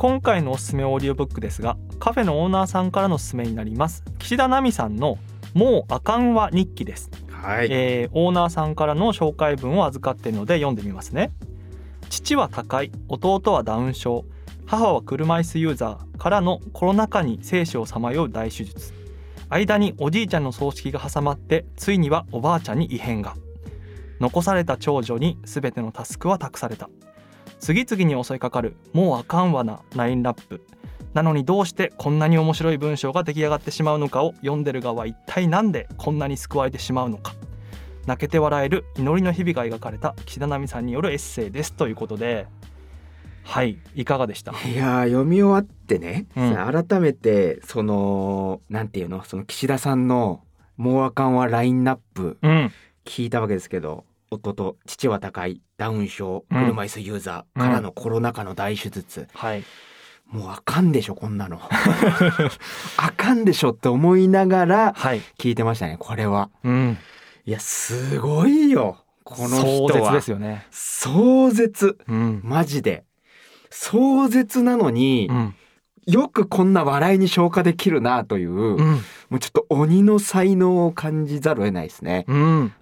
今回のおすすめオーディオブックですがカフェのオーナーさんからのおすすめになります。岸田奈美さんのもうあかんわ日記です、はい。えーオーナーさんからの紹介文を預かっているので読んでみますね。父は他界弟はダウン症母は車椅子ユーザーからのコロナ禍に生死をさまよう大手術。間におじいちゃんの葬式が挟まってついにはおばあちゃんに異変が。残された長女に全てのタスクは託された次々に襲いかかるもうあかんわなラインラップ。なのにどうしてこんなに面白い文章が出来上がってしまうのかを読んでる側は一体なんでこんなに救われてしまうのか。泣けて笑える祈りの日々が描かれた岸田奈美さんによるエッセイです。ということではいいかがでした？いやー読み終わってね、うん。改めてそのなんていうのその岸田さんの「もうあかんはラインナップうん」聞いたわけですけど弟父は高いダウン症うん。車椅子ユーザーからのコロナ禍の大手術、はい。もうあかんでしょこんなの。あかんでしょって思いながらはい。聞いてましたねこれは。うん。いやすごいよこの人壮絶はですよね。壮絶。うん。マジで。壮絶なのに、うん。よくこんな笑いに消化できるなという、うん。もうちょっと鬼の才能を感じざるを得ないですね。うん。あ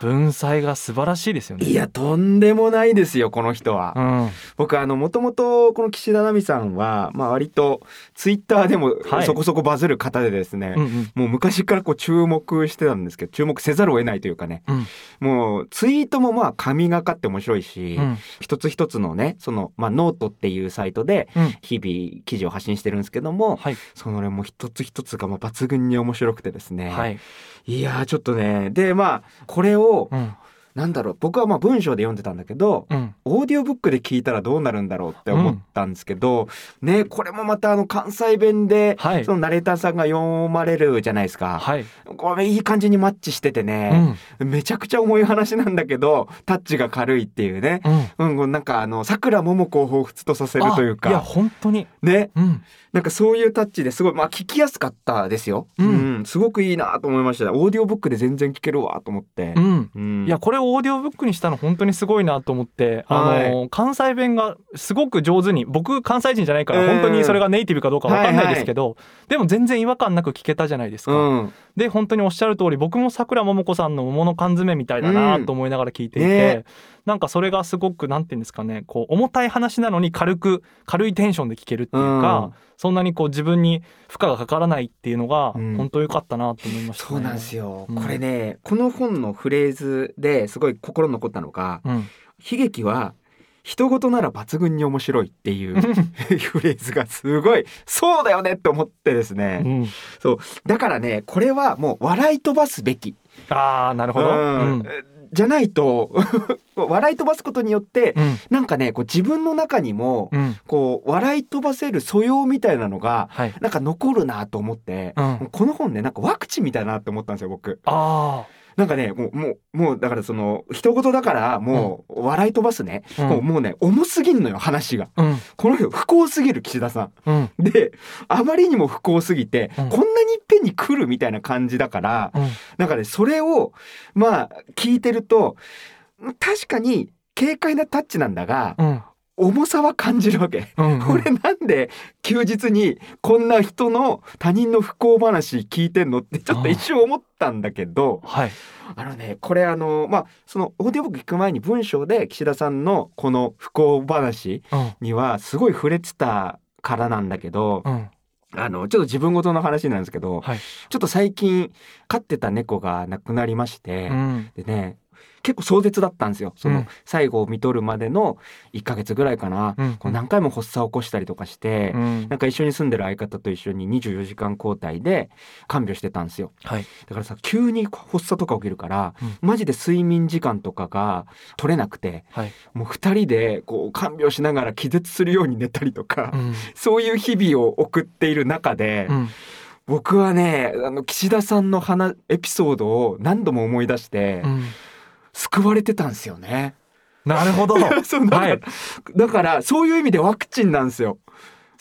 文才が素晴らしいですよね。ーいやとんでもないですよこの人は。うん。僕あのもともとこの岸田奈美さんはまあ割とツイッターでもはい。そこそこバズる方でですね、うんうん。もう昔からこう注目してたんですけど注目せざるを得ないというかねうん。もうツイートもまあ神がかって面白いし、うん。一つ一つのねその、まあ、ノートっていうサイトでうん。日々記事を発信してるんですけども、はい。そのねもう一つ一つがもう抜群に面白くてですね、はい。いやーちょっとねでまあこれをうん。なんだろう僕はまあ文章で読んでたんだけどうん。オーディオブックで聞いたらどうなるんだろうって思ったんですけど、ねこれもまたあの関西弁で、はい。そのナレーターさんが読まれるじゃないですか、はい。これいい感じにマッチしててうね、ん。めちゃくちゃ重い話なんだけどタッチが軽いっていうね、うん。うん、なんかあのさくらももこを彷彿とさせるというあいやか本当に。ね。うんなんかそういうタッチですごいまあ聞きやすかったですよ。ううん。ん、すごくいいなと思いました。オーディオブックで全然聞けるわと思って。う。ん。うん。いやこれをオーディオブックにしたの本当にすごいなと思って、あの関西弁がすごく上手に僕関西人じゃないからうん。本当にそれがネイティブかどうかわかんないですけど、でも全然違和感なく聞けたじゃないですか。うん、で本当におっしゃる通り僕もさくらももこさんの桃の缶詰みたいだなと思いながら聞いていて、ねなんかそれがすごくなんていうんですかねこう重たい話なのに軽く軽いテンションで聞けるっていうか、うん。そんなにこう自分に負荷がかからないっていうのがうん。本当良かったなと思いましたね。そうなんですよ、うん。これねこの本のフレーズですごい心に残ったのがうん。悲劇は人事なら抜群に面白いっていうフレーズがすごいそうだよねって思ってですね、うん。そう。だからねこれはもう笑い飛ばすべき。ああなるほど。うん。うん。じゃないと 笑い飛ばすことによってうん。なんかねこう自分の中にもうん。こう笑い飛ばせる素養みたいなのがはい。なんか残るなと思って、うん。この本ねなんかワクチンみたいだなって思ったんですよ僕。あなんかねもうもうもうだからその人事だからもう笑い飛ばすね、あ。うん。もうもうね重すぎんのよ話が。うん。この人不幸すぎる岸田さうんん。であまりにも不幸すぎて、うん。こんなにいっぺんに来るみたいな感じだから、うん。なんかねそれをまあ聞いてると確かに軽快なタッチなんだが、うん重さは感じるわけ。うんこれなんで休日にこんな人の他人の不幸話聞いてんの？ってちょっと一瞬思ったんだけどはい。あのねこれあのまあそのオーディオブック聞く前に文章で岸田さんのこの不幸話うんにはすごい触れてたからなんだけどうんあのちょっと自分事の話なんですけどはい。ちょっと最近飼ってた猫が亡くなりましてうんでね結構壮絶だったんですよ。そうのん。最後を見とるまでの1ヶ月ぐらいかな、うん。こう何回も発作を起こしたりとかして、うん。なんか一緒に住んでる相方と一緒に24時間交代で看病してたんですよ。はい。だからさ急に発作とか起きるから、うん。マジで睡眠時間とかが取れなくてはい。もう2人でこう看病しながら気絶するように寝たりとか、うん。そういう日々を送っている中で、うん。僕はねあの岸田さんの話エピソードを何度も思い出して、うん救われてたんですよね。なるほど。そうだから、はい。だからそういう意味でワクチンなんですよ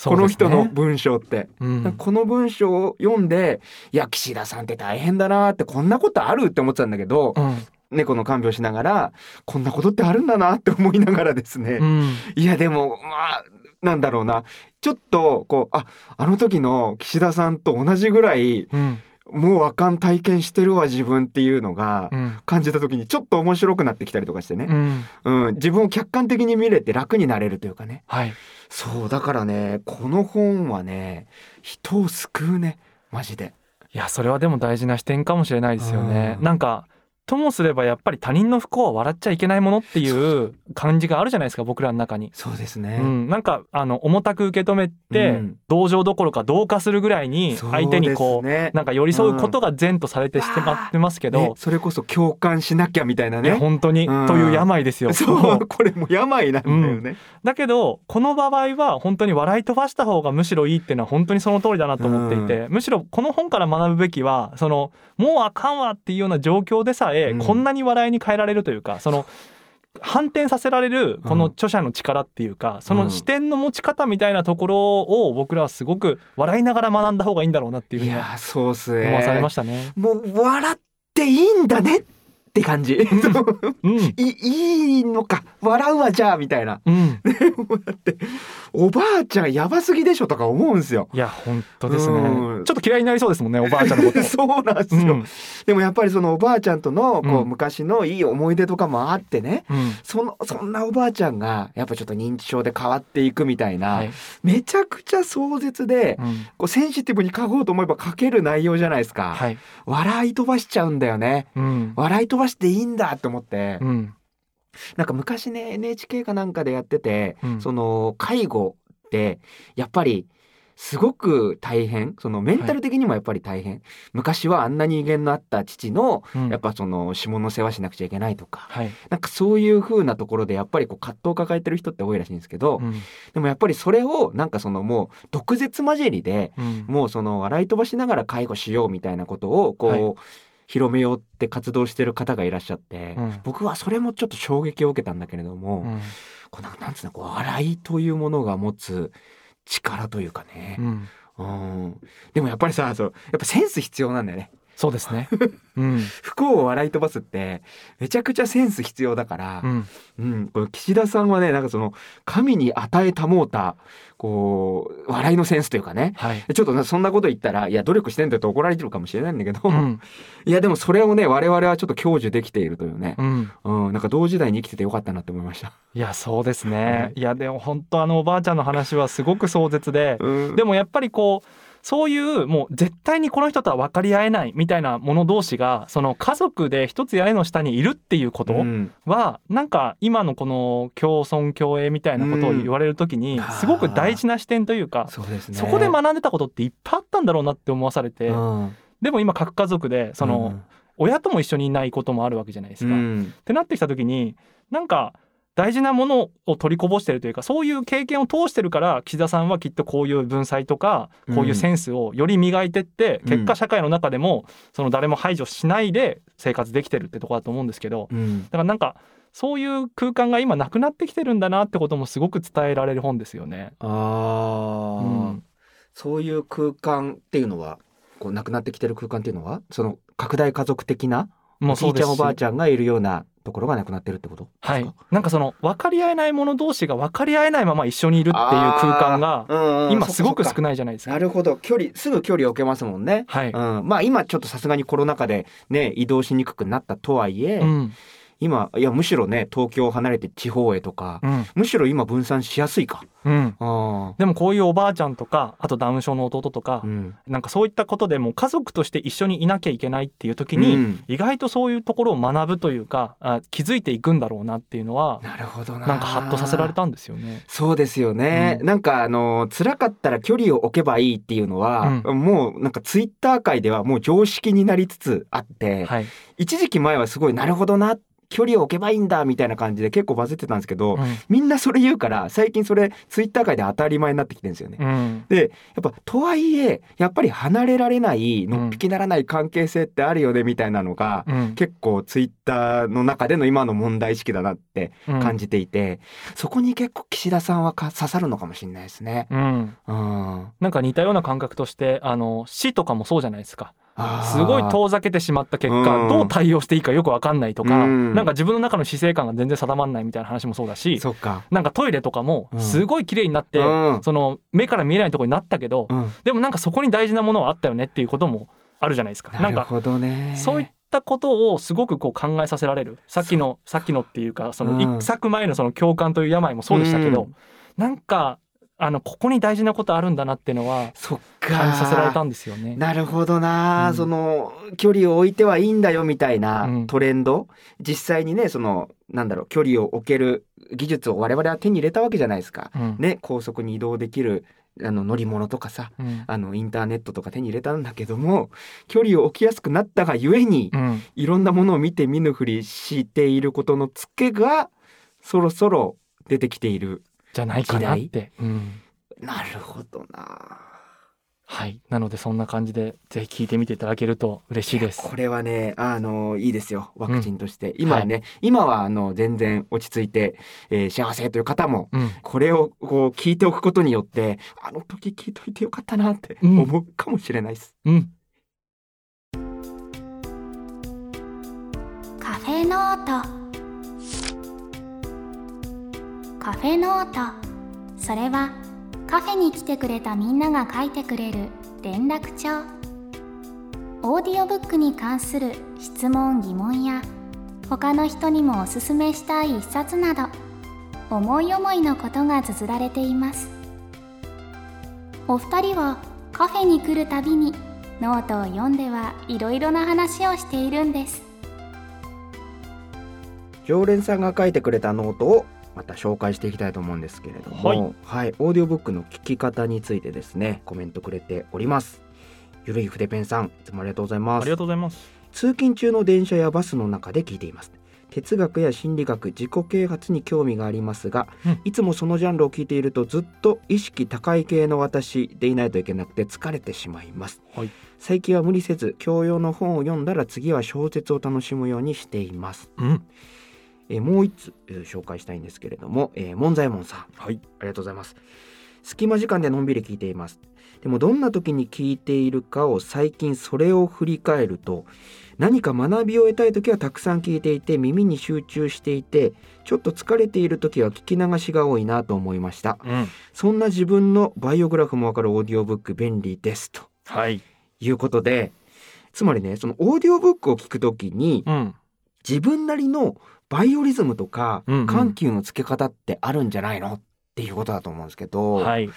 この人の文章って。うん。この文章を読んでいや岸田さんって大変だなってこんなことあるって思ってたんだけど、うん。猫の看病しながらこんなことってあるんだなって思いながらですね、うん。いやでもまあなんだろうな。ちょっとこうああの時の岸田さんと同じぐらいうんもうあかん体験してるわ自分っていうのがうん。感じた時にちょっと面白くなってきたりとかしてね、うん。うん。自分を客観的に見れて楽になれるというかね。はい。そうだからねこの本はね人を救うね。マジで。いやそれはでも大事な視点かもしれないですよね。うん。なんかともすればやっぱり他人の不幸は笑っちゃいけないものっていう感じがあるじゃないですか僕らの中に。そうですね、うん、なんかあの重たく受け止めて、うん。同情どころか同化するぐらいに相手にこうねなんか寄り添うことが善とされてしてまってますけど、ね、それこそ共感しなきゃみたいなね。本当に、うん。という病ですよ。そうこれもう病なんだよね。だけどこの場合は本当に笑い飛ばした方がむしろいいっていうのは本当にその通りだなと思っていて、むしろこの本から学ぶべきはそのもうあかんわっていうような状況でさえ、うんこんなに笑いに変えられるというかその反転させられるこの著者の力っていうか、その視点の持ち方みたいなところを僕らはすごく笑いながら学んだ方がいいんだろうなっていうふうに。思わされましたね。もう笑っていいんだねって感じ。うん、いいいのか笑うわじゃあみたいな。うん、もうだっておばあちゃんやばすぎでしょとか思うんですよ。いや本当ですね、うん。ちょっと嫌いになりそうですもんねおばあちゃんのこと。そうなんですよ、うん。でもやっぱりそのおばあちゃんとのこう、うん。昔のいい思い出とかもあってね。うん。そのそんなおばあちゃんがやっぱちょっと認知症で変わっていくみたいな、はい。めちゃくちゃ壮絶で、うん。こうセンシティブに書こうと思えば書ける内容じゃないですか、はい。笑い飛ばしちゃうんだよね。うん。笑い飛ばしていいんだって思って、うんなんか昔ね NHK かなんかでやってて、うん。その介護ってやっぱりすごく大変。そのメンタル的にもやっぱり大変、昔はあんなに威厳のあった父のうん。やっぱその下の世話しなくちゃいけないとか、はい。なんかそういう風なところでやっぱりこう葛藤を抱えてる人って多いらしいんですけど、うん。でもやっぱりそれをなんかそのもう毒舌交じりでうん。もうその笑い飛ばしながら介護しようみたいなことをこう、はい広めようって活動してる方がいらっしゃって、うん。僕はそれもちょっと衝撃を受けたんだけれども、うん。こうなんなんつうのこう笑いというものが持つ力というかね。う、ん。うん。でもやっぱりさそうやっぱセンス必要なんだよねそうですね。うん。不幸を笑い飛ばすってめちゃくちゃセンス必要だからう、ん。うん、この岸田さんはねなんかその神に与えたもうたこう笑いのセンスというかね。はい。ちょっとなそんなこと言ったらいや努力してんだよって怒られてるかもしれないんだけど、うん。いやでもそれをね我々はちょっと享受できているというね、うん。うん、なんか同時代に生きててよかったなって思いました。いやそうですはね。い。いやでも本当あのおばあちゃんの話はすごく壮絶で、うん、でもやっぱりこうそういうもう絶対にこの人とは分かり合えないみたいなもの同士がその家族で一つ屋根の下にいるっていうことうん。はなんか今のこの共存共栄みたいなことを言われる時にうんすごく大事な視点というかそこで学んでたことっていっぱいあったんだろうなって思わされてうん。でも今核家族でその親とも一緒にいないこともあるわけじゃないですか。うん。ってなってきた時になんか大事なものを取りこぼしてるというかそういう経験を通してるから岸田さんはきっとこういう文才とかこういうセンスをより磨いてって、うん。結果社会の中でもその誰も排除しないで生活できてるってとこだと思うんですけどうん。だからなんかそういう空間が今なくなってきてるんだなってこともすごく伝えられる本ですよね。あー。うん。そういう空間っていうのはこうなくなってきてる空間っていうのはその拡大家族的なおじいちゃんおばあちゃんがいるようなところがなくなってるってこと？ですか？はい、なんかその分かり合えない者同士が分かり合えないまま一緒にいるっていう空間が今すごく少ないじゃないですか。なるほど。距離すぐ距離を置けますもんね。はい、うん、まあ今ちょっとさすがにコロナ禍でね移動しにくくなったとはいえ、いうん今いやむしろね東京を離れて地方へとか、うん。むしろ今分散しやすいか。うん。あでもこういうおばあちゃんとかあとダウン症の弟とかー、うん。なんかそういったことでも家族として一緒にいなきゃいけないっていう時に、うん。意外とそういうところを学ぶというかあ気づいていくんだろうなっていうのはなるほどな。なんかハッとさせられたんですよね。そうですよね、うん。なんかあの辛かったら距離を置けばいいっていうのは、もうなんかツイッター界ではもう常識になりつつあって、はい、一時期前はすごいなるほどな距離を置けばいいんだみたいな感じで結構バズってたんですけど、うん。みんなそれ言うから最近それツイッター界で当たり前になってきてるんですよね。うん。でやっぱとはいえやっぱり離れられないのっぴきならない関係性ってあるよねみたいなのが、うん。結構ツイッターの中での今の問題意識だなって感じていて、そこに結構岸田さんはか刺さるのかもしれないですね。うん、うん、なんか似たような感覚としてあの死とかもそうじゃないですかすごい遠ざけてしまった結うん。果どう対応していいかよく分かんないとか、うん。なんか自分の中の死生観が全然定まらないみたいな話もそうだしそ。なんかトイレとかもうん。すごい綺麗になって、うん。その目から見えないところになったけど、うん、でもなんかそこに大事なものはあったよねっていうこともあるじゃないですか。なんるほどね。そういったことをすごくこう考えさせられる。さっきのさっきのっていうかそのうん。一作前のその共感という病もそうでしたけど、うん。なんかあのここに大事なことあるんだなっていうのはそっか。感じさせられたんですよね。なるほどな、うんその距離を置いてはいいんだよみたいなうんトレンド、実際にねそのなんだろう距離を置ける技術を我々は手に入れたわけじゃないですか。うんね高速に移動できるあの乗り物とかさうんあのインターネットとか手に入れたんだけども距離を置きやすくなったがゆえに、うんいろんなものを見て見ぬふりしていることのツケがそろそろ出てきている。じゃないかなって。うん。なるほどな。はい、なのでそんな感じでぜひ聞いてみていただけると嬉しいです。これはねあのいいですよ。ワクチンとして、今はね、今はあの全然落ち着いて、えー幸せという方もうん、これをこう聞いておくことによってあの時聞いといてよかったなってうん。思うかもしれないです。うん、カフェノートカフェノート。それはカフェに来てくれたみんなが書いてくれる連絡帳。オーディオブックに関する質問疑問や他の人にもおすすめしたい一冊など思い思いのことが綴られています。お二人はカフェに来るたびにノートを読んではいろいろな話をしているんです。常連さんが書いてくれたノートをまた紹介していきたいと思うんですけれども、はい。はい、オーディオブックの聞き方についてですねコメントくれております。ゆるい筆ペンさんいつもありがとうございます。ありがとうございます。通勤中の電車やバスの中で聞いています。哲学や心理学自己啓発に興味がありますが、うん。いつもそのジャンルを聞いているとずっと意識高い系の私でいないといけなくて疲れてしまいます、はい。最近は無理せず教養の本を読んだら次は小説を楽しむようにしています、うん、えーもう一つ、えー紹介したいんですけれども、えー、門左衛門さんはい、ありがとうございます。隙間時間でのんびり聞いています。でもどんな時に聞いているかを最近それを振り返ると何か学びを得たい時はたくさん聞いていて耳に集中していてちょっと疲れている時は聞き流しが多いなと思いました。うん、そんな自分のバイオグラフもわかるオーディオブック便利ですとはい、いうことでつまりねそのオーディオブックを聞く時にうん、自分なりのバイオリズムとか緩急のつけ方ってあるんじゃないのっていうことだと思うんですけど、はい。い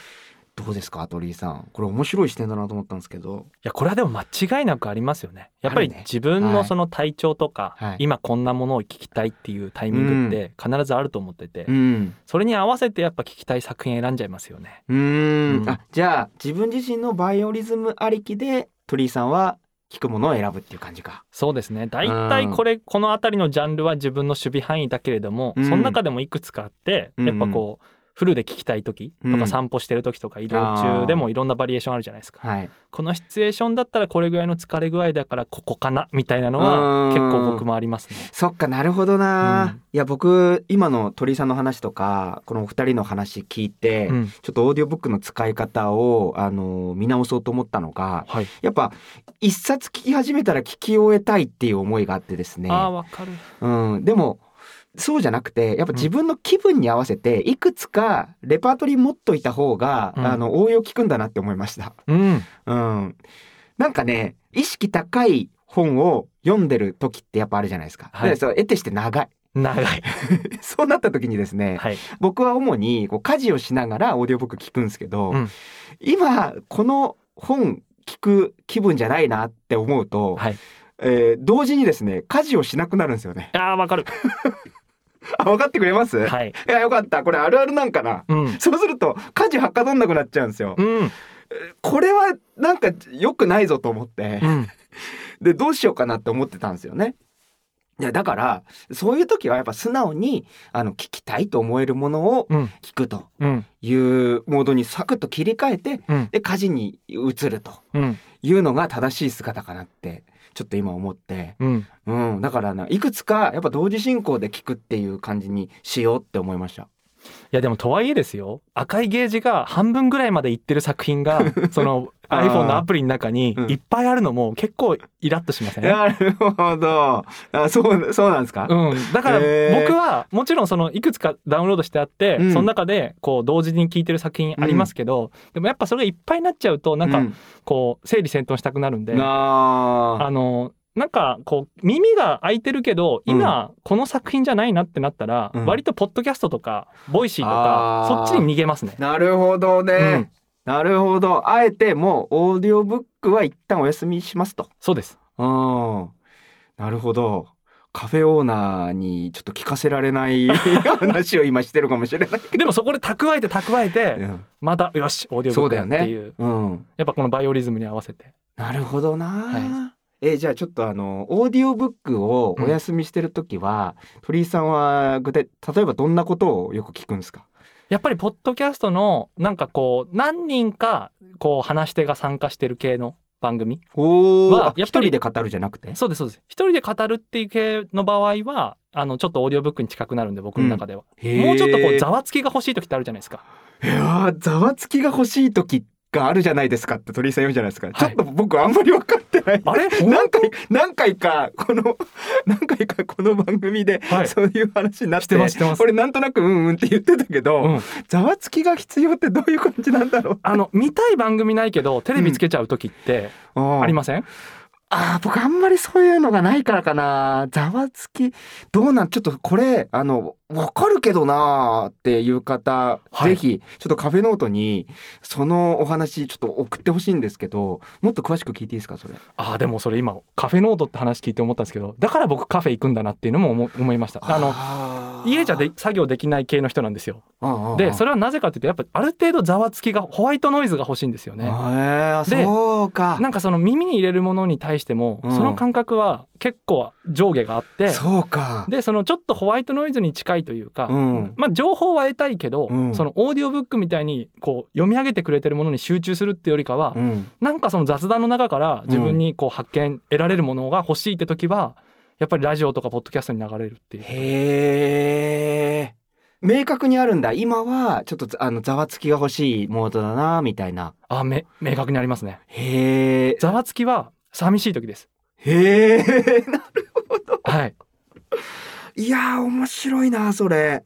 どうですか鳥居さん？これ面白い視点だなと思ったんですけど。やこれはでも間違いなくありますよね。やっぱり自分はい。のその体調とか、はい。今こんなものを聞きたいっていうタイミングって必ずあると思ってて、うん。それに合わせてやっぱ聞きたい作品選んじゃいますよね。うーん。うん。あじゃあ自分自身のバイオリズムありきで鳥居さんは聞くものを選ぶっていう感じかそうですね。だいたいこれこの辺りのジャンルは自分の守備範囲だけれども、うんその中でもいくつかあって、うんやっぱこう。フルで聞きたい時とうんか散歩してる時とか移動中でもいろんなバリエーションあるじゃないですか。はいこのシチュエーションだったらこれぐらいの疲れ具合だからここかなみたいなのはうん結構僕もありますね。そっかなるほどな、うんいや僕今の鳥居さんの話とかこのお二人の話聞いて、うんちょっとオーディオブックの使い方をあの見直そうと思ったのがはい。やっぱ一冊聞き始めたら聞き終えたいっていう思いがあってですねああわかる。うん、でもそうじゃなくてやっぱ自分の気分に合わせていくつかレパートリー持っといた方が、うんあの応用効くんだなって思いました。うん。うん、なんかね意識高い本を読んでる時ってやっぱあるじゃないですか。はいでそう得てして長い。長い そうなった時にですね、はい僕は主にこう家事をしながらオーディオブック聞くんですけど、うん今この本聞く気分じゃないなって思うと、はいえー同時にですね家事をしなくなるんですよね。あーわかる あ分かってくれます、い、はい。やよかった。これあるあるなんかな。うん。そうすると家事はかどんなくなっちゃうんですよ。うん。これはなんか良くないぞと思って、うん。でどうしようかなって思ってたんですよね。いやだからそういう時はやっぱ素直にあの聞きたいと思えるものをうん。聞くと。うん。いうモードにサクッと切り替えてうん。で家事に移るとうん。いうのが正しい姿かなってちょっと今思って、うん。うん、だからないくつかやっぱ同時進行で聞くっていう感じにしようって思いました。いやでもとはいえですよ。赤いゲージが半分ぐらいまでいってる作品が その iPhone のアプリの中にうん。いっぱいあるのも結構イラッとしません、なるほど。あそうそうなんですか、うん、だから僕はもちろんそのいくつかダウンロードしてあって、うん。その中でこう同時に聴いてる作品ありますけど、でもやっぱそれがいっぱいになっちゃうとなんかうん。こう整理整頓したくなるんで、なああのなんかこう耳が開いてるけど今この作品じゃないなってなったら、うん。割とポッドキャストとかボイシーとかそっちに逃げますね。なるほどね、うんなるほど。あえてもうオーディオブックは一旦お休みしますと。そうです。うん。なるほど。カフェオーナーにちょっと聞かせられない 話を今してるかもしれないけでもそこで蓄えて蓄えてど、またよしオーディオブックだっていう。うん、やっぱこのバイオリズムに合わせて。なるほどな、はえじゃあちょっとあのオーディオブックをお休みしてる時は、鳥居さんは具体例えばどんなことをよく聞くんですか？やっぱりポッドキャストのなんかこう何人かこう話し手が参加してる系の番組おは一人で語るじゃなくて？そうですそうです。一人で語るっていう系の場合はあのちょっとオーディオブックに近くなるんで僕の中では、もうちょっとこうざわつきが欲しい時ってあるじゃないですか。いやーざわつきが欲しい時があるじゃないですかって鳥居さん言うじゃないですか、い。ちょっと僕あんまり分かってないあれ何回何回かこの何回かこの番組で、はい。そういう話になってしてますしてます。俺なんとなくうんうんって言ってたけど、うん。ざわつきが必要ってどういう感じなんだろうあの見たい番組ないけどテレビつけちゃう時ってあありません、あー僕あんまりそういうのがないからかな。ざわつき。どうなん？ちょっとこれあのわかるけどなーっていう方、はい。ぜひちょっとカフェノートにそのお話ちょっと送ってほしいんですけどもっと詳しく聞いていいですかそれ？あーでもそれ今カフェノートって話聞いて思ったんですけどだから僕カフェ行くんだなっていうのも思思いました。あのの家じゃで作業できない系の人なんですよ。でそれれはなぜかっていうとやっぱある程度ざわつきがホワイトノイズが欲しいんですよね。でそうか。なんかその耳に入れるものに対しても、うん。その感覚は結構上下があってそうか。でそのちょっとホワイトノイズに近いというか、うん。まあ情報は得たいけど、うん。そのオーディオブックみたいにこう読み上げてくれてるものに集中するっていうよりかは、うん。なんかその雑談の中から自分にこう発見得られるものが欲しいって時はやっぱりラジオとかポッドキャストに流れるっていう。へえ明確にあるんだ今はちょっとあのざわつきが欲しいモードだなみたいなあめ明確にありますね。へえざわつきは寂しい時です。へえ なはい。いやー面白いなそれ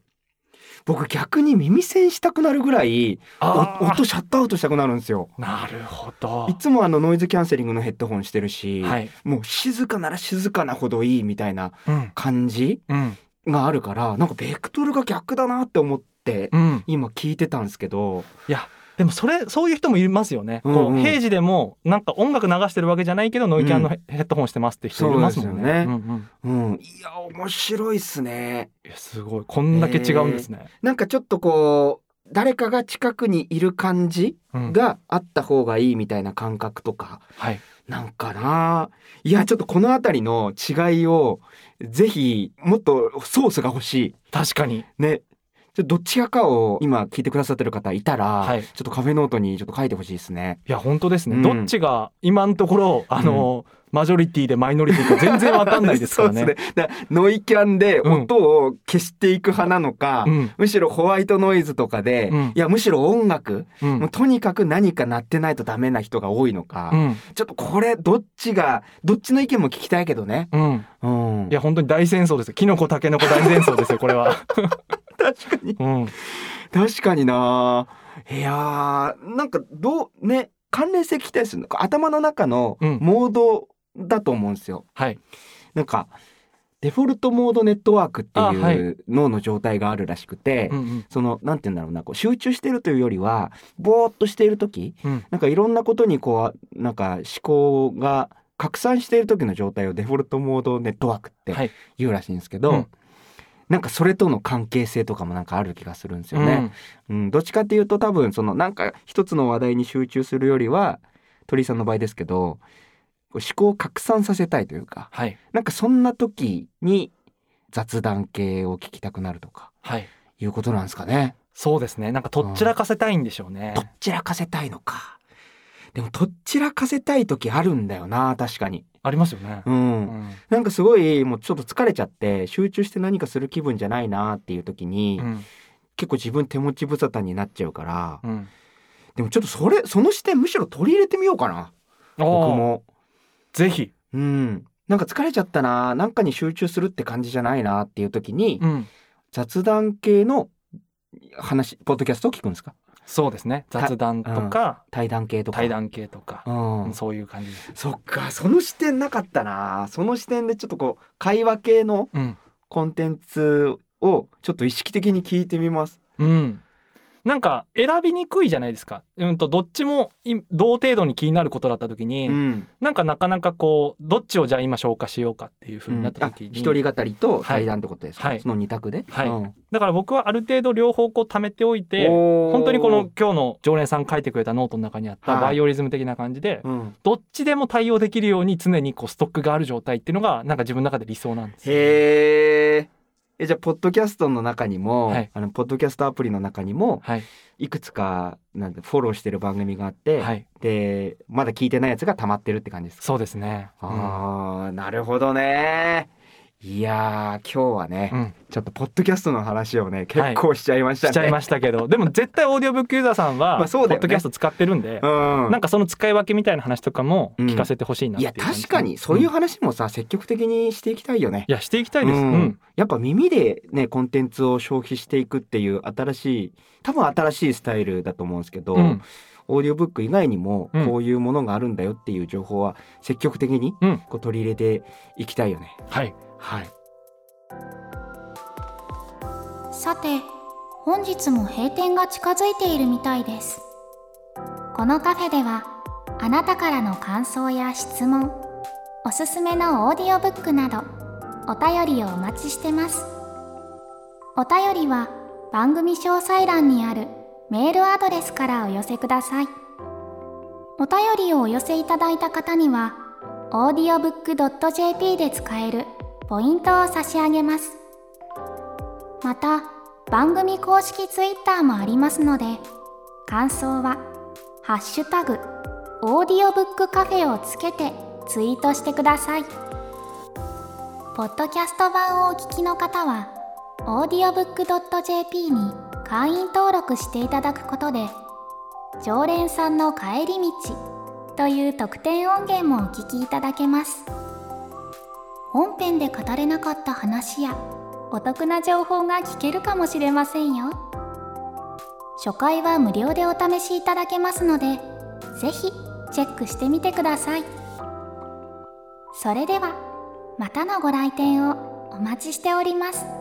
僕逆に耳栓したくなるぐらい音シャットアウトしたくなるんですよなるほどい。つもあのノイズキャンセリングのヘッドホンしてるし、はい。もう静かなら静かなほどいいみたいなうん感じうんがあるからなんかベクトルが逆だなって思ってうん。今聞いてたんですけどいやでもそれそういう人もいますよね。うんうん。こう平時でもなんか音楽流してるわけじゃないけどノイキャンのヘヘッドホンしてますって人いますもんね。そうんうん。うん、いや面白いっすね。すごい。こんだけ違うんですね。なんかちょっとこう誰かが近くにいる感じうん。があった方がいいみたいな感覚とかはい。なんかな。いやちょっとこの辺りの違いをぜひもっとソースが欲し確かに。いねちょっとどっちかを今聞いてくださってる方いたら、はい。ちょっとカフェノートにちょっと書いてほしいですね。いや本当ですね、うん。どっちが今のところあの、マジョリティでマイノリティか全然わかんないですからね。ね。ノイキャンで音を消していく派なのか、うん。むしろホワイトノイズとかで、うん。いやむしろ音楽、うん。もうとにかく何か鳴ってないとダメな人が多いのか、うん。ちょっとこれどっちがどっちの意見も聞きたいけどね。うん、うん、いや本当に大戦争ですよ。キノコタケノコ大戦争ですよこれは。確かに。うん、確かにな。いやーなんかどうね関連性聞きたいですよね頭の中のうん。モードだと思うんですよ。はい。なんかデフォルトモードネットワークっていい。う脳の状態があるらしくて、うんうん。そのなんて言うんだろうなこう集中してるというよりはぼーっとしている時うん。なんかいろんなことにこうなんか思考が拡散している時の状態をデフォルトモードネットワークってはい。言うらしいんですけど、うんなんかそれとの関係性とかもなんかある気がするんですよね。うん、どっちかっていうと多分そのなんか一つの話題に集中するよりは鳥居さんの場合ですけど思考を拡散させたいというかはいなんかそんな時に雑談系を聞きたくなるとかはいいうことなんですかね。そうですねなんかとっちらかせたいんでしょうねとっちらかせたいのか。でもとっちらかせたい時あるんだよな確かに。ありますよね。う、うん。んなんかすごいもうちょっと疲れちゃって集中して何かする気分じゃないなっていう時に、うん。結構自分手持ち無沙汰になっちゃうから、うん。でもちょっとそれその視点むしろ取り入れてみようかな。僕も。ぜひ、うん。なんか疲れちゃったななんかに集中するって感じじゃないなっていう時に、うん、雑談系の話ポッドキャストを聞くんですか？そうですね。雑談とか。対談系とか。対談系とか、うん。そういう感じです、そっか。その視点なかったな。その視点でちょっとこう会話系のうん。コンテンツをちょっと意識的に聞いてみます。うん、なんか選びにくいじゃないですか、うん、とどっちもい同程度に気になることだった時に、うん。なんかなかなかこうどっちをじゃあ今消化しようかっていうふうになったあ時に、一人語りと対談ってことですか、はい。その二択で？はい。うん。だから僕はある程度両方こう貯めておいて本当にこの今日の常連さん書いてくれたノートの中にあったはい。バイオリズム的な感じで、うん、どっちでも対応できるように常にこうストックがある状態っていうのがなんか自分の中で理想なんですよへえ。えじゃあポッドキャストの中にも、はいあのポッドキャストアプリの中にもはいいくつかなんてフォローしてる番組があって、はいでまだ聞いてないやつが溜まってるって感じですか？そうですね。ああ、なるほどね。いやー今日はね、うん、ちょっとポッドキャストの話をね結構しちゃいましたね。しちゃいましたけどでも 絶対オーディオブックユーザーさんはまあそうだよね。ポッドキャスト使ってるんで、うん。なんかその使い分けみたいな話とかも聞かせてほしいなっていやいう感じ。確かにそういううん話もさ、積極的にしていきたいよね。いやしていきたいです。ううんん。やっぱ耳でねコンテンツを消費していくっていう新しい多分新しいスタイルだと思うんですけど、うん。オーディオブック以外にもうん。こういうものがあるんだよっていう情報は積極的にうん。こう取り入れていきたいよね。はいはい。さて本日も閉店が近づいているみたいです。このカフェではあなたからの感想や質問おすすめのオーディオブックなどお便りをお待ちしてます。お便りは番組詳細欄にあるメールアドレスからお寄せください。お便りをお寄せいただいた方には audiobook.jp で使えるポイントを差し上げます。また番組公式ツイッターもありますので感想は「ハッシュタグオーディオブックカフェ」をつけてツイートしてください。ポッドキャスト版をお聞きの方は audiobook.jp に会員登録していただくことで常連さんの帰り道という特典音源もお聞きいただけます。本編で語れなかった話やお得な情報が聞けるかもしれませんよ。初回は無料でお試しいただけますので是非チェックしてみてください。それではまたのご来店をお待ちしております。